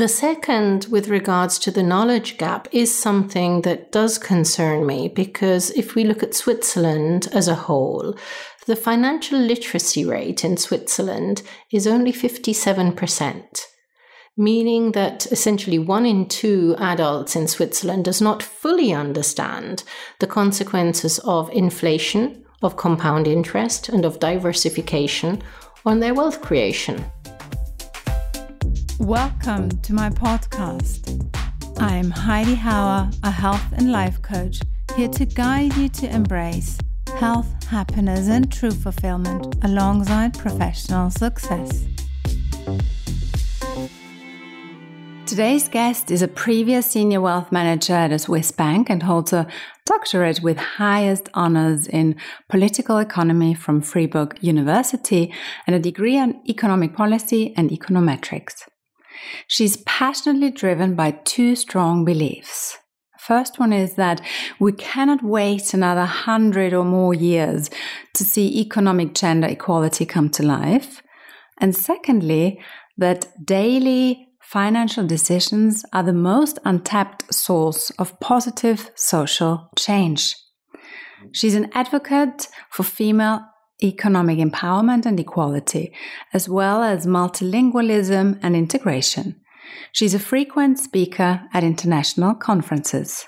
The second, with regards to the knowledge gap, is something that does concern me because if we look at Switzerland as a whole, the financial literacy rate in Switzerland is only 57%, meaning that essentially one in two adults in Switzerland does not fully understand the consequences of inflation, of compound interest, and of diversification on their wealth creation. Welcome to my podcast. I'm Heidi Hauer, a health and life coach, here to guide you to embrace health, happiness, and true fulfillment alongside professional success. Today's guest is a previous senior wealth manager at a Swiss bank and holds a doctorate with highest honors in political economy from Fribourg University and a degree in economic policy and econometrics. She's passionately driven by two strong beliefs. First one is that we cannot wait another hundred or more years to see economic gender equality come to life. And secondly, that daily financial decisions are the most untapped source of positive social change. She's an advocate for female economic empowerment and equality, as well as multilingualism and integration. She's a frequent speaker at international conferences.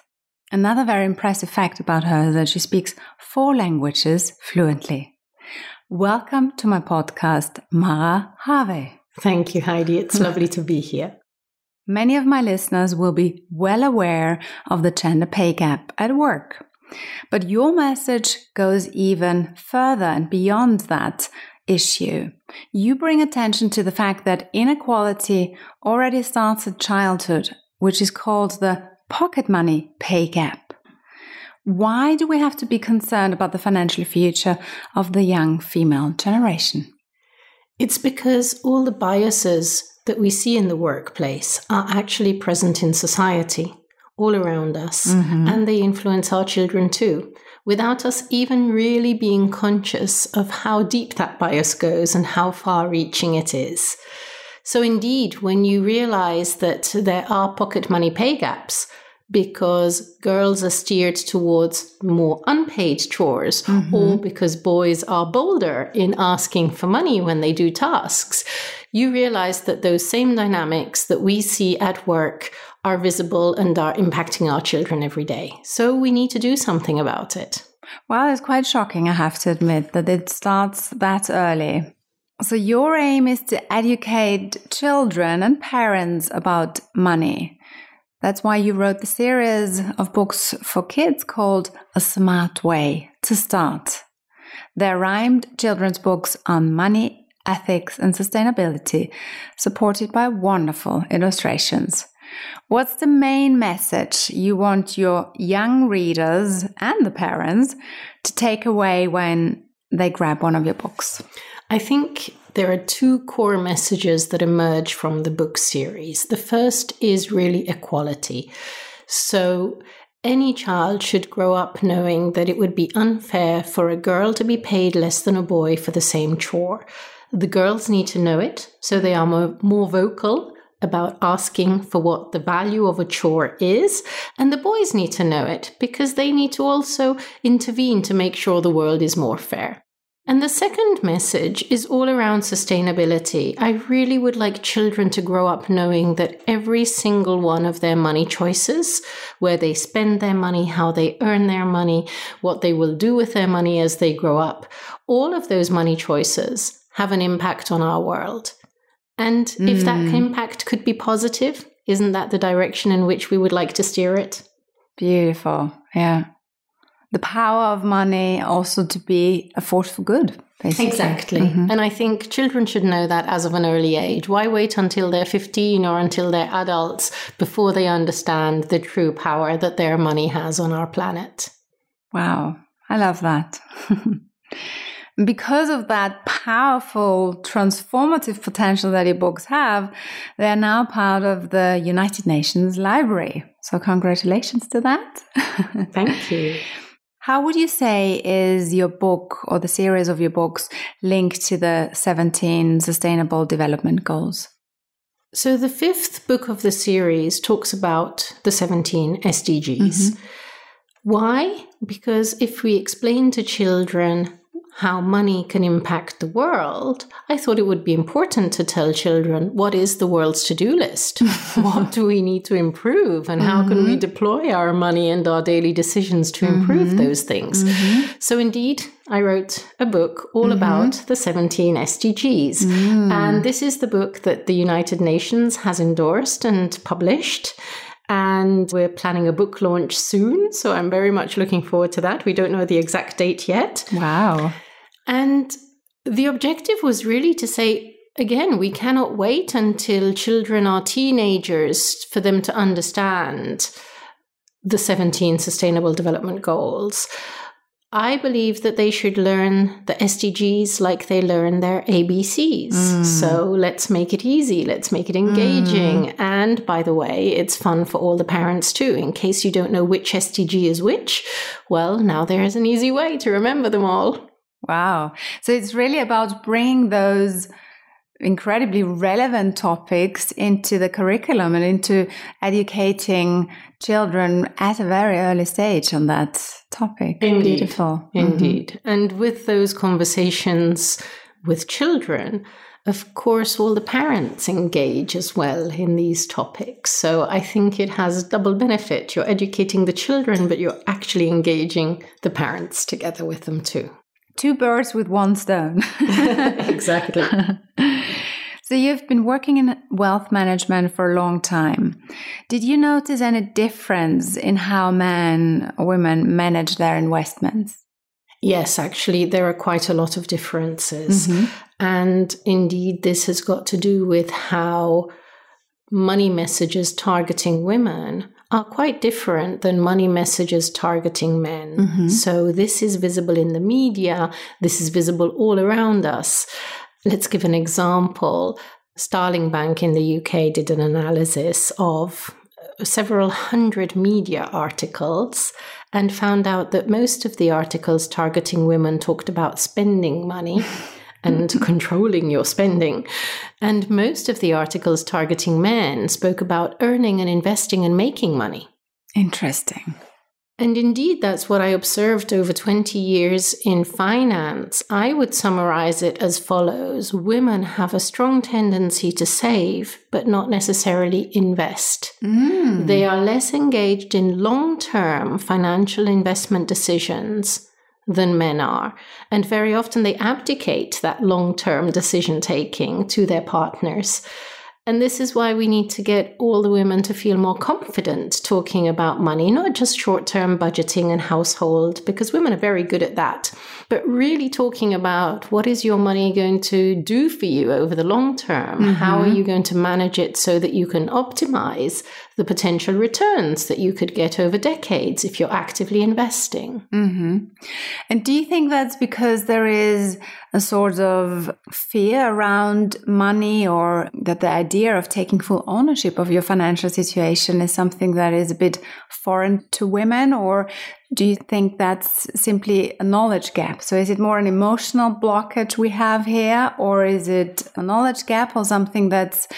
Another very impressive fact about her is that she speaks four languages fluently. Welcome to my podcast, Mara Harvey. Thank you, Heidi. It's lovely to be here. Many of my listeners will be well aware of the gender pay gap at work. But your message goes even further and beyond that issue. You bring attention to the fact that inequality already starts at childhood, which is called the pocket money pay gap. Why do we have to be concerned about the financial future of the young female generation? It's because all the biases that we see in the workplace are actually present in society all around us, mm-hmm. and they influence our children too, without us even really being conscious of how deep that bias goes and how far reaching it is. So, indeed, when you realize that there are pocket money pay gaps, because girls are steered towards more unpaid chores mm-hmm. or because boys are bolder in asking for money when they do tasks, you realize that those same dynamics that we see at work are visible and are impacting our children every day. So we need to do something about it. Well, it's quite shocking, I have to admit, that it starts that early. So, your aim is to educate children and parents about money. That's why you wrote the series of books for kids called A Smart Way to Start. They're rhymed children's books on money, ethics, and sustainability, supported by wonderful illustrations. What's the main message you want your young readers and the parents to take away when they grab one of your books? I think there are two core messages that emerge from the book series. The first is really equality. So, any child should grow up knowing that it would be unfair for a girl to be paid less than a boy for the same chore. The girls need to know it, so they are more, more vocal about asking for what the value of a chore is. And the boys need to know it because they need to also intervene to make sure the world is more fair. And the second message is all around sustainability. I really would like children to grow up knowing that every single one of their money choices, where they spend their money, how they earn their money, what they will do with their money as they grow up, all of those money choices have an impact on our world. And mm. if that mm. impact could be positive, isn't that the direction in which we would like to steer it? Beautiful. Yeah. The power of money also to be a force for good. Basically. Exactly. Mm-hmm. And I think children should know that as of an early age. Why wait until they're 15 or until they're adults before they understand the true power that their money has on our planet? Wow. I love that. because of that powerful transformative potential that ebooks have, they are now part of the United Nations Library. So, congratulations to that. Thank you. How would you say is your book or the series of your books linked to the 17 Sustainable Development Goals? So, the fifth book of the series talks about the 17 SDGs. Mm-hmm. Why? Because if we explain to children how money can impact the world, I thought it would be important to tell children what is the world's to do list? what do we need to improve? And how mm-hmm. can we mm-hmm. deploy our money and our daily decisions to improve mm-hmm. those things? Mm-hmm. So, indeed, I wrote a book all mm-hmm. about the 17 SDGs. Mm. And this is the book that the United Nations has endorsed and published and we're planning a book launch soon. So I'm very much looking forward to that. We don't know the exact date yet. Wow. And the objective was really to say, again, we cannot wait until children are teenagers for them to understand the 17 Sustainable Development Goals. I believe that they should learn the SDGs like they learn their ABCs. Mm. So let's make it easy. Let's make it engaging. Mm. And by the way, it's fun for all the parents too. In case you don't know which SDG is which, well, now there is an easy way to remember them all. Wow. So it's really about bringing those incredibly relevant topics into the curriculum and into educating children at a very early stage on that topic. Indeed. Beautiful. Indeed. Mm-hmm. And with those conversations with children, of course, all the parents engage as well in these topics. So I think it has double benefit. You're educating the children, but you're actually engaging the parents together with them too. Two birds with one stone. exactly. so you've been working in wealth management for a long time. Did you notice any difference in how men or women manage their investments? Yes, actually, there are quite a lot of differences. Mm-hmm. And indeed, this has got to do with how money messages targeting women are quite different than money messages targeting men. Mm-hmm. So this is visible in the media, this is visible all around us. Let's give an example. Starling Bank in the UK did an analysis of uh, several hundred media articles and found out that most of the articles targeting women talked about spending money. and controlling your spending. And most of the articles targeting men spoke about earning and investing and making money. Interesting. And indeed, that's what I observed over 20 years in finance. I would summarize it as follows Women have a strong tendency to save, but not necessarily invest. Mm. They are less engaged in long term financial investment decisions than men are. And very often they abdicate that long term decision taking to their partners. And this is why we need to get all the women to feel more confident talking about money, not just short term budgeting and household, because women are very good at that, but really talking about what is your money going to do for you over the long term? Mm-hmm. How are you going to manage it so that you can optimize the potential returns that you could get over decades if you're actively investing? Mm-hmm. And do you think that's because there is a sort of fear around money or that the idea of taking full ownership of your financial situation is something that is a bit foreign to women? Or do you think that's simply a knowledge gap? So is it more an emotional blockage we have here, or is it a knowledge gap or something that's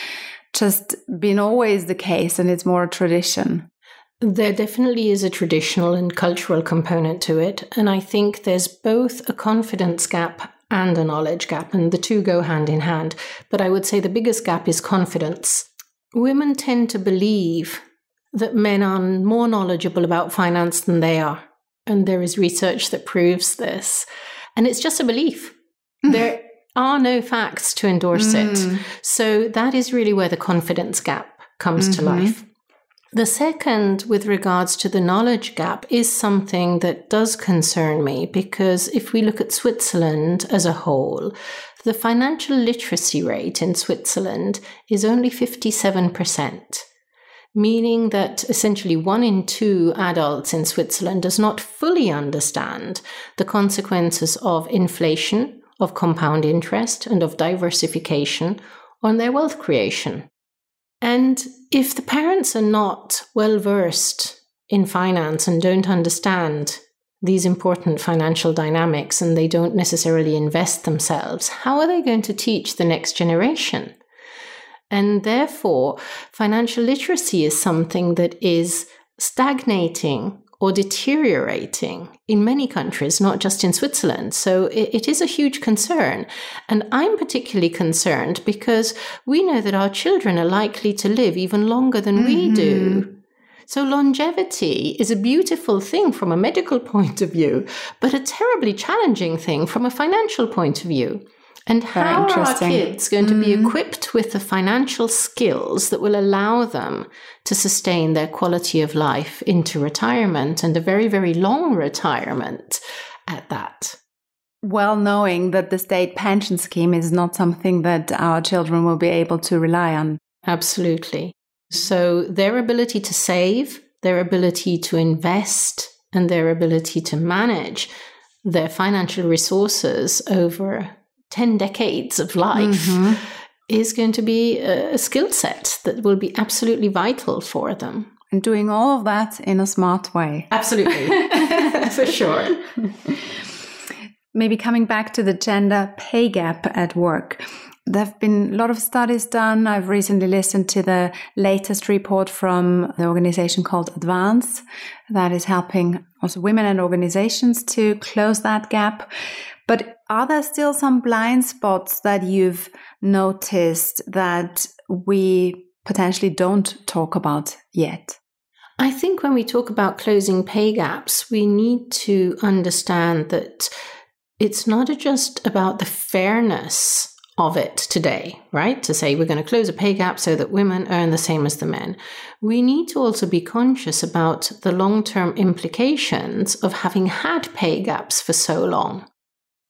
just been always the case and it's more a tradition? There definitely is a traditional and cultural component to it. And I think there's both a confidence gap and a knowledge gap, and the two go hand in hand. But I would say the biggest gap is confidence. Women tend to believe that men are more knowledgeable about finance than they are. And there is research that proves this. And it's just a belief. There are no facts to endorse mm. it. So that is really where the confidence gap comes mm-hmm. to life. The second, with regards to the knowledge gap, is something that does concern me because if we look at Switzerland as a whole, the financial literacy rate in Switzerland is only 57% meaning that essentially one in two adults in Switzerland does not fully understand the consequences of inflation, of compound interest, and of diversification on their wealth creation. And if the parents are not well versed in finance and don't understand these important financial dynamics and they don't necessarily invest themselves, how are they going to teach the next generation? And therefore, financial literacy is something that is stagnating or deteriorating in many countries, not just in Switzerland. So it, it is a huge concern. And I'm particularly concerned because we know that our children are likely to live even longer than mm-hmm. we do. So longevity is a beautiful thing from a medical point of view, but a terribly challenging thing from a financial point of view. And how are our kids going to be mm-hmm. equipped with the financial skills that will allow them to sustain their quality of life into retirement and a very, very long retirement at that? Well, knowing that the state pension scheme is not something that our children will be able to rely on. Absolutely. So, their ability to save, their ability to invest, and their ability to manage their financial resources over 10 decades of life mm-hmm. is going to be a, skill set that will be absolutely vital for them. And doing all of that in a smart way. Absolutely, for sure. Maybe coming back to the gender pay gap at work. There have been a lot of studies done. I've recently listened to the latest report from the organization called Advance that is helping also women and organizations to close that gap. But are there still some blind spots that you've noticed that we potentially don't talk about yet? I think when we talk about closing pay gaps, we need to understand that it's not just about the fairness of it today, right? To say we're going to close a pay gap so that women earn the same as the men. We need to also be conscious about the long term implications of having had pay gaps for so long.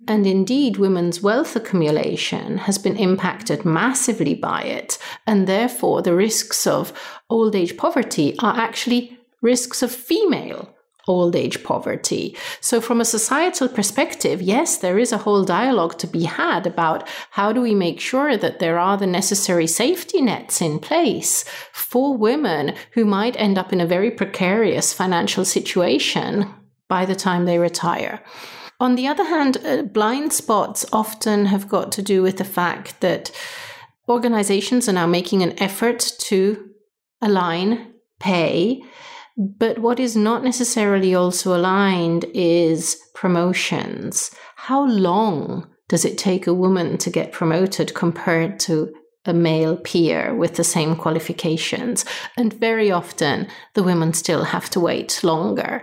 And indeed, women's wealth accumulation has been impacted massively by it. And therefore, the risks of old age poverty are actually risks of female old age poverty. So, from a societal perspective, yes, there is a whole dialogue to be had about how do we make sure that there are the necessary safety nets in place for women who might end up in a very precarious financial situation by the time they retire. On the other hand, uh, blind spots often have got to do with the fact that organizations are now making an effort to align pay. But what is not necessarily also aligned is promotions. How long does it take a woman to get promoted compared to a male peer with the same qualifications? And very often the women still have to wait longer.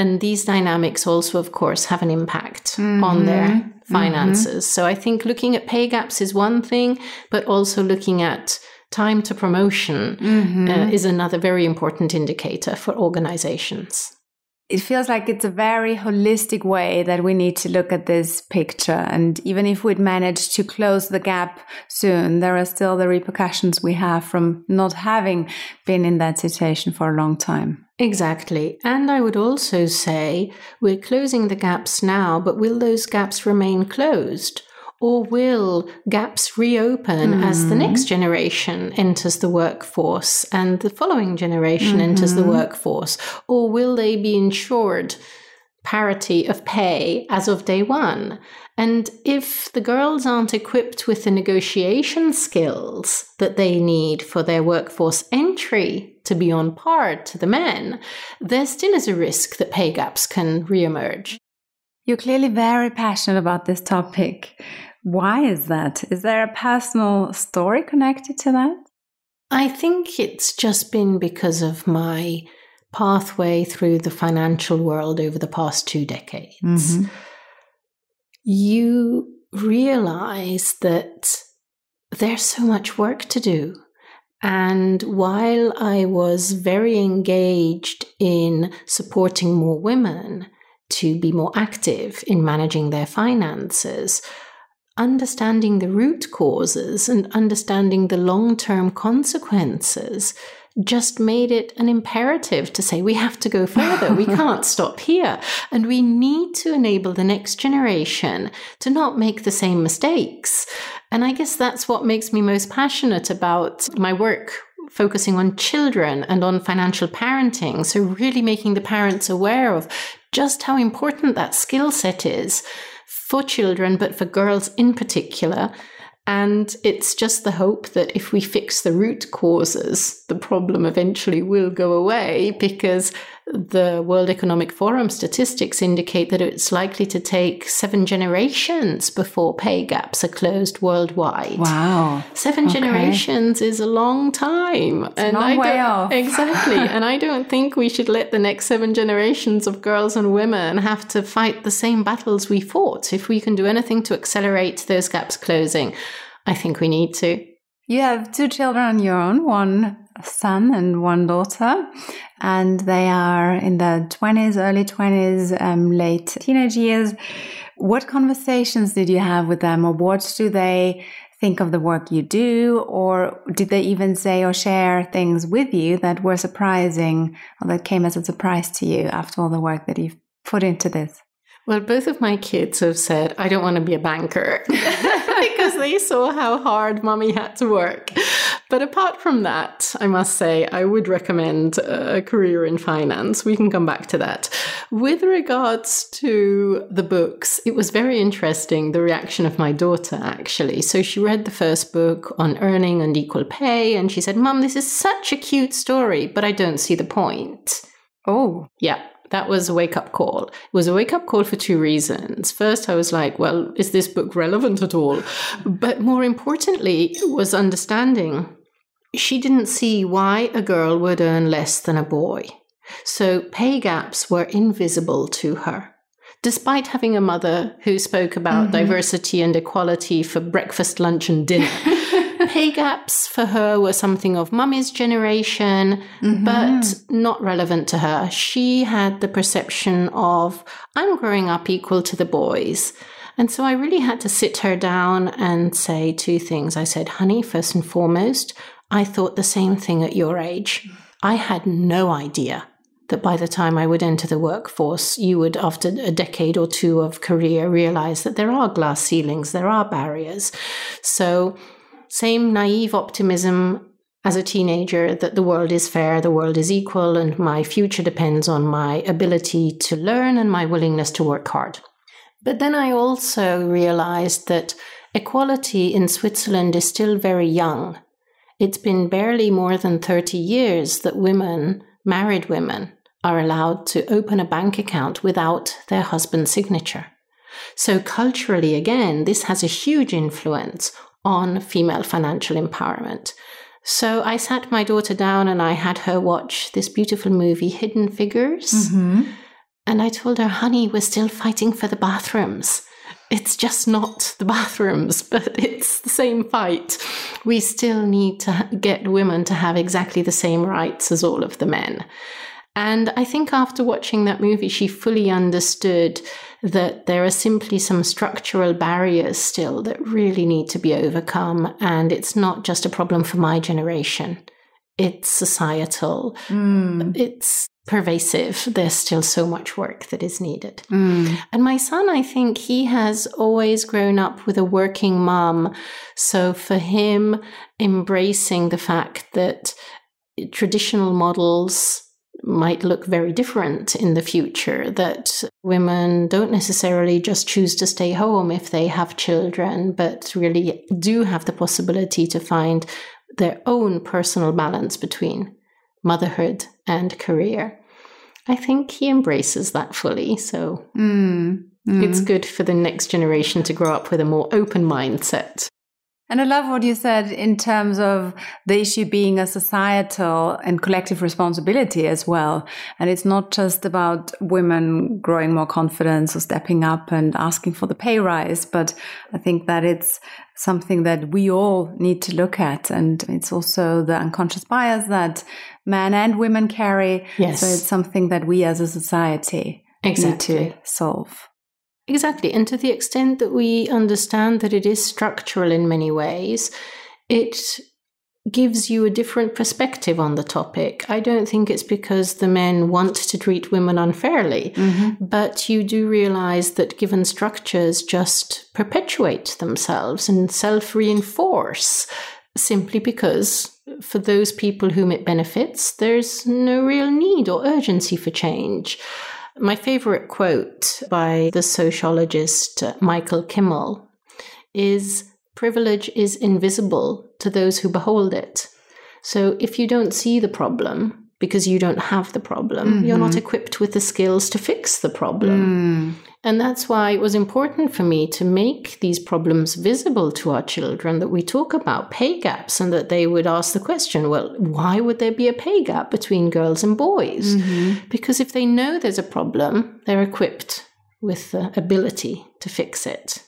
And these dynamics also, of course, have an impact mm-hmm. on their mm-hmm. finances. Mm-hmm. So I think looking at pay gaps is one thing, but also looking at time to promotion mm-hmm. uh, is another very important indicator for organizations it feels like it's a very holistic way that we need to look at this picture. And even if we'd managed to close the gap soon, there are still the repercussions we have from not having been in that situation for a long time. Exactly. And I would also say we're closing the gaps now, but will those gaps remain closed? Or will gaps reopen mm-hmm. as the next mm-hmm. generation enters the workforce and the following generation mm-hmm. enters the workforce? Or will they be ensured parity of pay as of day one? And if the girls aren't equipped with the negotiation skills that they need for their workforce entry to be on par to the men, there still is a risk that pay gaps can reemerge. You're clearly very passionate about this topic. Why is that? Is there a personal story connected to that? I think it's just been because of my pathway through the financial world over the past two decades. Mm-hmm. You realize that there's so much work to do. And while I was very engaged in supporting more women to be more active in managing their finances, understanding the root causes and understanding the long term consequences just made it an imperative to say we have to go further. we can't stop here. And we need to enable the next generation to not make the same mistakes. And I guess that's what makes me most passionate about my work focusing on children and on financial parenting. So, really making the parents aware of just how important that skill set is for children, but for girls in particular, And it's just the hope that if we fix the root causes, the problem eventually will go away because the World Economic Forum statistics indicate that it's likely to take seven generations before pay gaps are closed worldwide. Wow. Seven okay. generations is a long time. It's and a long I way off. Exactly. and I don't think we should let the next seven generations of girls and women have to fight the same battles we fought. If we can do anything to accelerate those gaps closing, I think we need to. You have two children on your own, one son and one daughter, and they are in their 20s, early 20s, um, late teenage years. What conversations did you have with them, or what do they think of the work you do, or did they even say or share things with you that were surprising or that came as a surprise to you after all the work that you've put into this? Well, both of my kids have said, I don't want to be a banker. because they saw how hard mommy had to work. But apart from that, I must say, I would recommend a career in finance. We can come back to that. With regards to the books, it was very interesting the reaction of my daughter, actually. So she read the first book on earning and equal pay, and she said, Mum, this is such a cute story, but I don't see the point. Oh. Yeah that was a wake up call. It was a wake up call for two reasons. First, I was like, well, is this book relevant at all? But more importantly, it was understanding she didn't see why a girl would earn less than a boy. So pay gaps were invisible to her. Despite having a mother who spoke about mm-hmm. diversity and equality for breakfast, lunch, and dinner. pay gaps for her were something of mummy's generation, mm-hmm. but not relevant to her. She had the perception of, I'm growing up equal to the boys. And so I really had to sit her down and say two things. I said, honey, first and foremost, I thought the same thing at your age. I had no idea that by the time I would enter the workforce, you would, after a decade or two of career, realize that there are glass ceilings, there are barriers. So same naive optimism as a teenager that the world is fair, the world is equal, and my future depends on my ability to learn and my willingness to work hard. But then I also realized that equality in Switzerland is still very young. It's been barely more than 30 years that women, married women, are allowed to open a bank account without their husband's signature. So, culturally, again, this has a huge influence on female financial empowerment. So I sat my daughter down and I had her watch this beautiful movie, Hidden Figures. Mm-hmm. And I told her, honey, we're still fighting for the bathrooms. It's just not the bathrooms, but it's the same fight. We still need to get women to have exactly the same rights as all of the men. And I think after watching that movie, she fully understood that there are simply some structural barriers still that really need to be overcome. And it's not just a problem for my generation, it's societal, mm. it's pervasive. There's still so much work that is needed. Mm. And my son, I think he has always grown up with a working mom. So for him, embracing the fact that traditional models might look very different in the future, that women don't necessarily just choose to stay home if they have children, but really do have the possibility to find their own personal balance between motherhood and career. I think he embraces that fully. So mm, mm. it's good for the next generation to grow up with a more open mindset. And I love what you said in terms of the issue being a societal and collective responsibility as well. And it's not just about women growing more confidence or stepping up and asking for the pay rise, but I think that it's something that we all need to look at. And it's also the unconscious bias that men and women carry. Yes. So it's something that we as a society exactly. need to solve. Exactly. And to the extent that we understand that it is structural in many ways, it gives you a different perspective on the topic. I don't think it's because the men want to treat women unfairly, mm-hmm. but you do realize that given structures just perpetuate themselves and self reinforce simply because for those people whom it benefits, there's no real need or urgency for change. My favorite quote by the sociologist uh, Michael Kimmel is privilege is invisible to those who behold it. So if you don't see the problem because you don't have the problem, mm-hmm. you're not equipped with the skills to fix the problem. Mm. And that's why it was important for me to make these problems visible to our children that we talk about pay gaps and that they would ask the question, well, why would there be a pay gap between girls and boys? Mm-hmm. Because if they know there's a problem, they're equipped with the ability to fix it.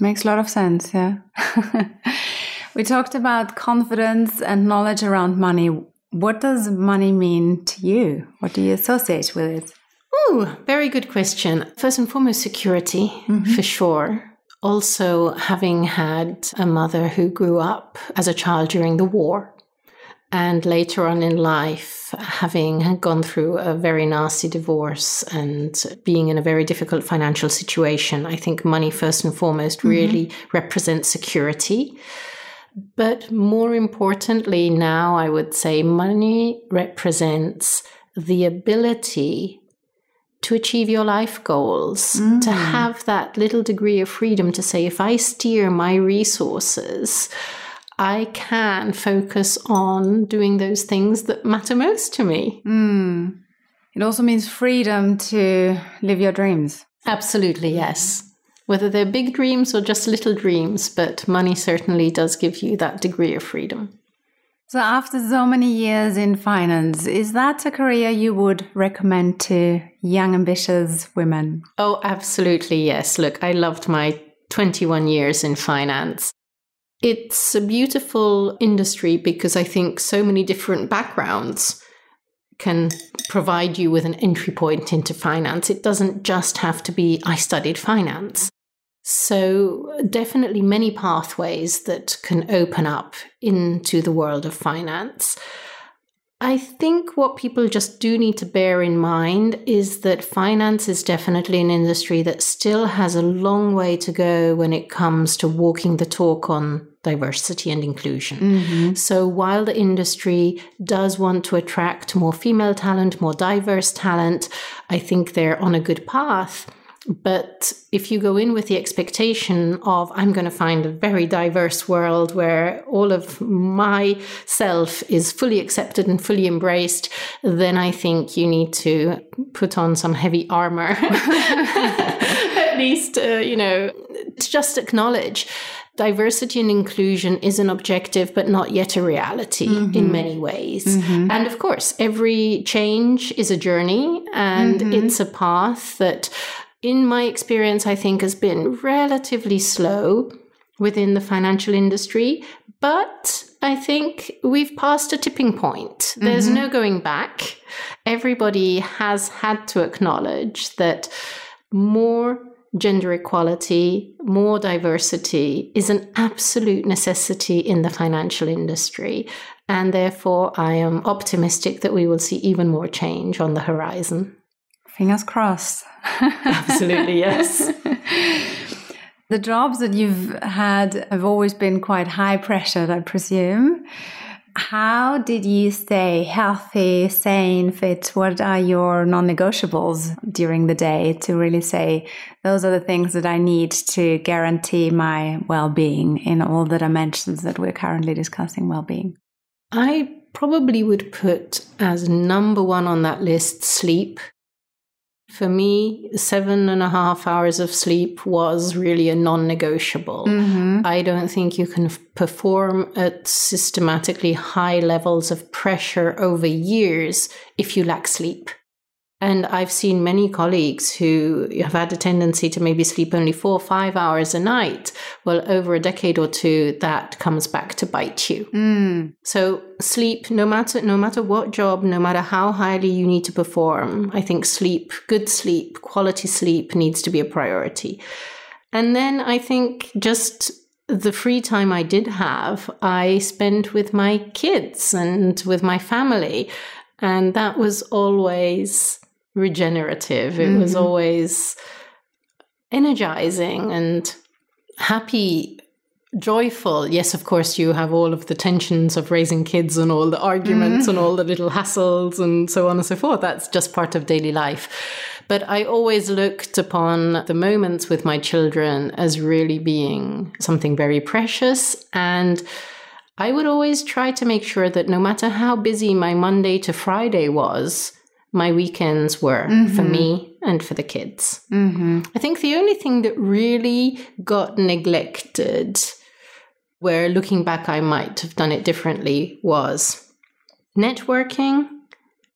Makes a lot of sense, yeah. we talked about confidence and knowledge around money. What does money mean to you? What do you associate with it? Oh, very good question. First and foremost, security, mm-hmm. for sure. Also, having had a mother who grew up as a child during the war, and later on in life, having gone through a very nasty divorce and being in a very difficult financial situation, I think money, first and foremost, mm-hmm. really represents security. But more importantly, now I would say money represents the ability to achieve your life goals, mm. to have that little degree of freedom to say, if I steer my resources, I can focus on doing those things that matter most to me. Mm. It also means freedom to live your dreams. Absolutely, yes. Whether they're big dreams or just little dreams, but money certainly does give you that degree of freedom. So, after so many years in finance, is that a career you would recommend to young, ambitious women? Oh, absolutely, yes. Look, I loved my 21 years in finance. It's a beautiful industry because I think so many different backgrounds can provide you with an entry point into finance. It doesn't just have to be, I studied finance. So, definitely many pathways that can open up into the world of finance. I think what people just do need to bear in mind is that finance is definitely an industry that still has a long way to go when it comes to walking the talk on diversity and inclusion. Mm-hmm. So while the industry does want to attract more female talent, more diverse talent, I think they're on a good path. But if you go in with the expectation of, I'm going to find a very diverse world where all of my self is fully accepted and fully embraced, then I think you need to put on some heavy armor. At least, uh, you know, to just acknowledge diversity and inclusion is an objective, but not yet a reality mm-hmm. in many ways. Mm-hmm. And of course, every change is a journey and mm-hmm. it's a path that in my experience, I think has been relatively slow within the financial industry. But I think we've passed a tipping point. There's mm-hmm. no going back. Everybody has had to acknowledge that more gender equality, more diversity is an absolute necessity in the financial industry. And therefore, I am optimistic that we will see even more change on the horizon. Fingers crossed. Absolutely, yes. the jobs that you've had have always been quite high pressured, I presume. How did you stay healthy, sane, fit? What are your non negotiables during the day to really say, those are the things that I need to guarantee my well being in all the dimensions that we're currently discussing well being? I probably would put as number one on that list sleep. For me, seven and a half hours of sleep was really a non negotiable. Mm-hmm. I don't think you can perform at systematically high levels of pressure over years if you lack sleep. And I've seen many colleagues who have had a tendency to maybe sleep only four or five hours a night. Well, over a decade or two, that comes back to bite you. Mm. So sleep, no matter no matter what job, no matter how highly you need to perform, I think sleep, good sleep, quality sleep needs to be a priority. And then I think just the free time I did have, I spent with my kids and with my family. And that was always regenerative. It mm-hmm. was always energizing and happy joyful. Yes, of course, you have all of the tensions of raising kids and all the arguments mm. and all the little hassles and so on and so forth. That's just part of daily life. But I always looked upon the moments with my children as really being something very precious. And I would always try to make sure that no matter how busy my Monday to Friday was, my weekends were mm-hmm. for me and for the kids. Mm-hmm. I think the only thing that really got neglected, where looking back I might have done it differently, was networking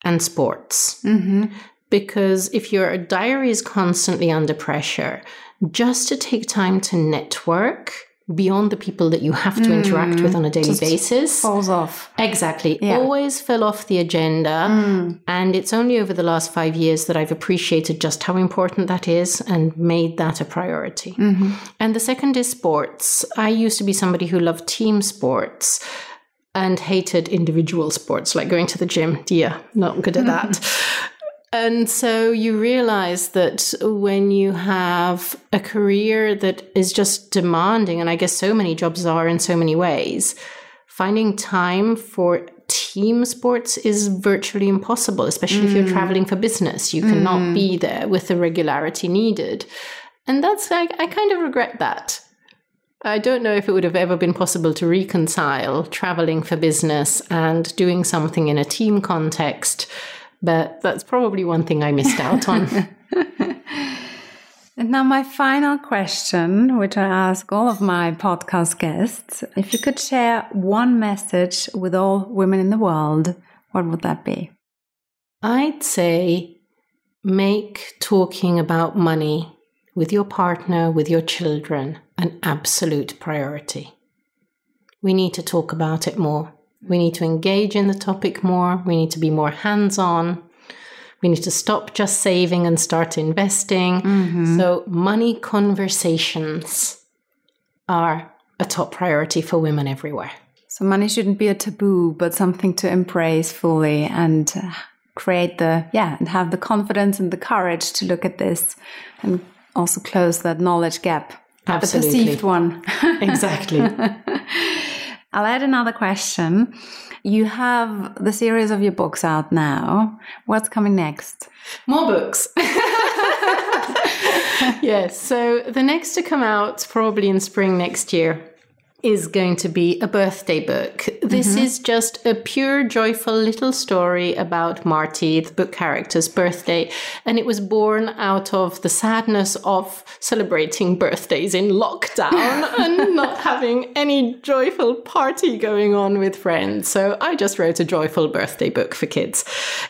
and sports. Mm-hmm. Because if your diary is constantly under pressure, just to take time to network beyond the people that you have to mm. interact with on a daily Just basis falls off exactly yeah. always fell off the agenda mm. and it's only over the last five years that i've appreciated just how important that is and made that a priority mm-hmm. and the second is sports i used to be somebody who loved team sports and hated individual sports like going to the gym yeah not good at that And so you realize that when you have a career that is just demanding, and I guess so many jobs are in so many ways, finding time for team sports is virtually impossible, especially mm. if you're mm. traveling for business. You cannot mm. be there with the regularity needed. And that's like, I kind of regret that. I don't know if it would have ever been possible to reconcile traveling for business and doing something in a team context but that's probably one thing I missed out on. and now, my final question, which I ask all of my podcast guests if you could share one message with all women in the world, what would that be? I'd say make talking about money with your partner, with your children, an absolute priority. We need to talk about it more. We need to engage in the topic more. We need to be more hands on. We need to stop just saving and start investing. Mm-hmm. So, money conversations are a top priority for women everywhere. So, money shouldn't be a taboo, but something to embrace fully and uh, create the, yeah, and have the confidence and the courage to look at this and also close that knowledge gap. Absolutely. The perceived one. exactly. I'll add another question. You have the series of your books out now. What's coming next? More books. yes. So the next to come out probably in spring next year is going to be a birthday book. This mm-hmm. is just a pure, joyful little story about Marty, the book character's birthday. And it was born out of the sadness of celebrating birthdays in lockdown and not having any joyful party going on with friends. So I just wrote a joyful birthday book for kids.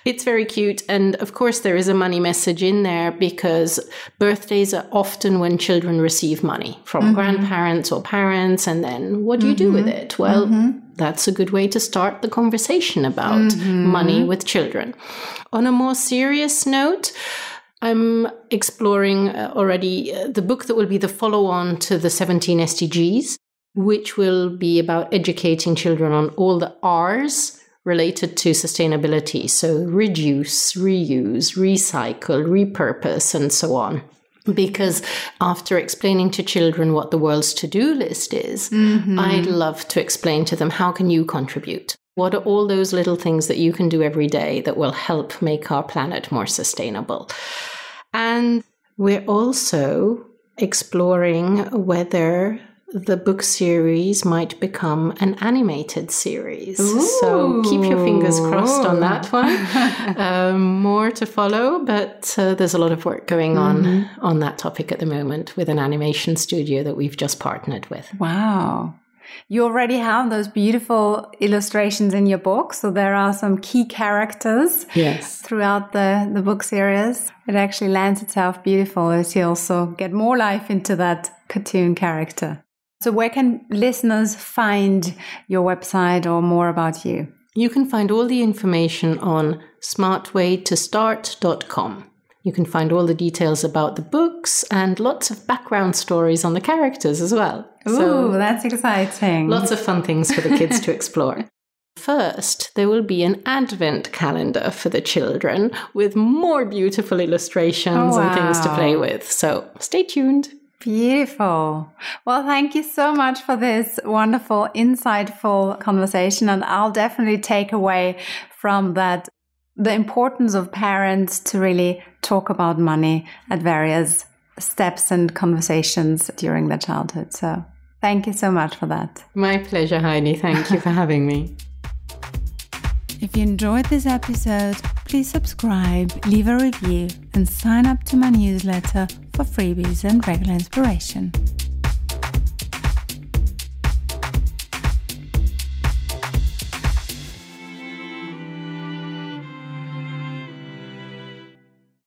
It's very cute. And of course, there is a money message in there because birthdays are often when children receive money from mm-hmm. grandparents or parents and then what do you do with mm-hmm. it? Well, mm-hmm. that's a good way to start the conversation about mm-hmm. money with children. On a more serious note, I'm exploring uh, already uh, the book that will be the follow on to the 17 SDGs, which will be about educating children on all the R's related to sustainability. So, reduce, reuse, recycle, repurpose, and so on because after explaining to children what the world's to-do list is mm-hmm. i'd love to explain to them how can you contribute what are all those little things that you can do every day that will help make our planet more sustainable and we're also exploring whether the book series might become an animated series. Ooh. So keep your fingers crossed on that one. um, more to follow, but uh, there's a lot of work going on mm-hmm. on that topic at the moment with an animation studio that we've just partnered with. Wow. You already have those beautiful illustrations in your book. So there are some key characters yes. throughout the, the book series. It actually lends itself beautiful as you also get more life into that cartoon character. So, where can listeners find your website or more about you? You can find all the information on smartwaytostart.com. You can find all the details about the books and lots of background stories on the characters as well. Ooh, so, that's exciting. Lots of fun things for the kids to explore. First, there will be an advent calendar for the children with more beautiful illustrations oh, wow. and things to play oh, with. So stay tuned. Beautiful. Well, thank you so much for this wonderful, insightful conversation. And I'll definitely take away from that the importance of parents to really talk about money at various steps and conversations during their childhood. So thank you so much for that. My pleasure, Heidi. Thank you for having me. If you enjoyed this episode, please subscribe, leave a review, and sign up to my newsletter for freebies and regular inspiration.